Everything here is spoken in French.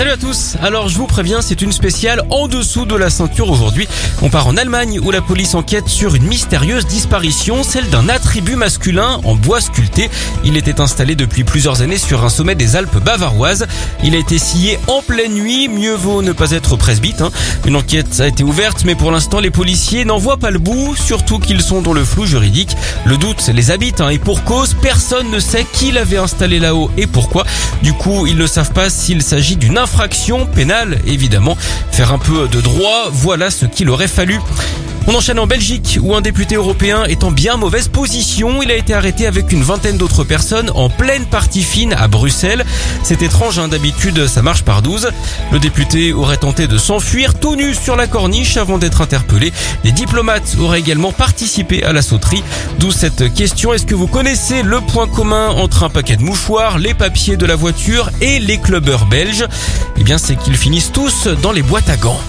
Salut à tous. Alors je vous préviens, c'est une spéciale en dessous de la ceinture aujourd'hui. On part en Allemagne où la police enquête sur une mystérieuse disparition, celle d'un attribut masculin en bois sculpté. Il était installé depuis plusieurs années sur un sommet des Alpes bavaroises. Il a été scié en pleine nuit, mieux vaut ne pas être presbyte. hein. Une enquête a été ouverte, mais pour l'instant les policiers n'en voient pas le bout, surtout qu'ils sont dans le flou juridique. Le doute les habite hein, et pour cause, personne ne sait qui l'avait installé là-haut et pourquoi. Du coup, ils ne savent pas s'il s'agit d'une infraction pénale, évidemment. Faire un peu de droit, voilà ce qu'il aurait fallu. On enchaîne en Belgique où un député européen est en bien mauvaise position. Il a été arrêté avec une vingtaine d'autres personnes en pleine partie fine à Bruxelles. C'est étrange, hein, d'habitude ça marche par 12. Le député aurait tenté de s'enfuir tout nu sur la corniche avant d'être interpellé. Des diplomates auraient également participé à la sauterie. D'où cette question, est-ce que vous connaissez le point commun entre un paquet de mouchoirs, les papiers de la voiture et les clubbeurs belges? Eh bien c'est qu'ils finissent tous dans les boîtes à gants.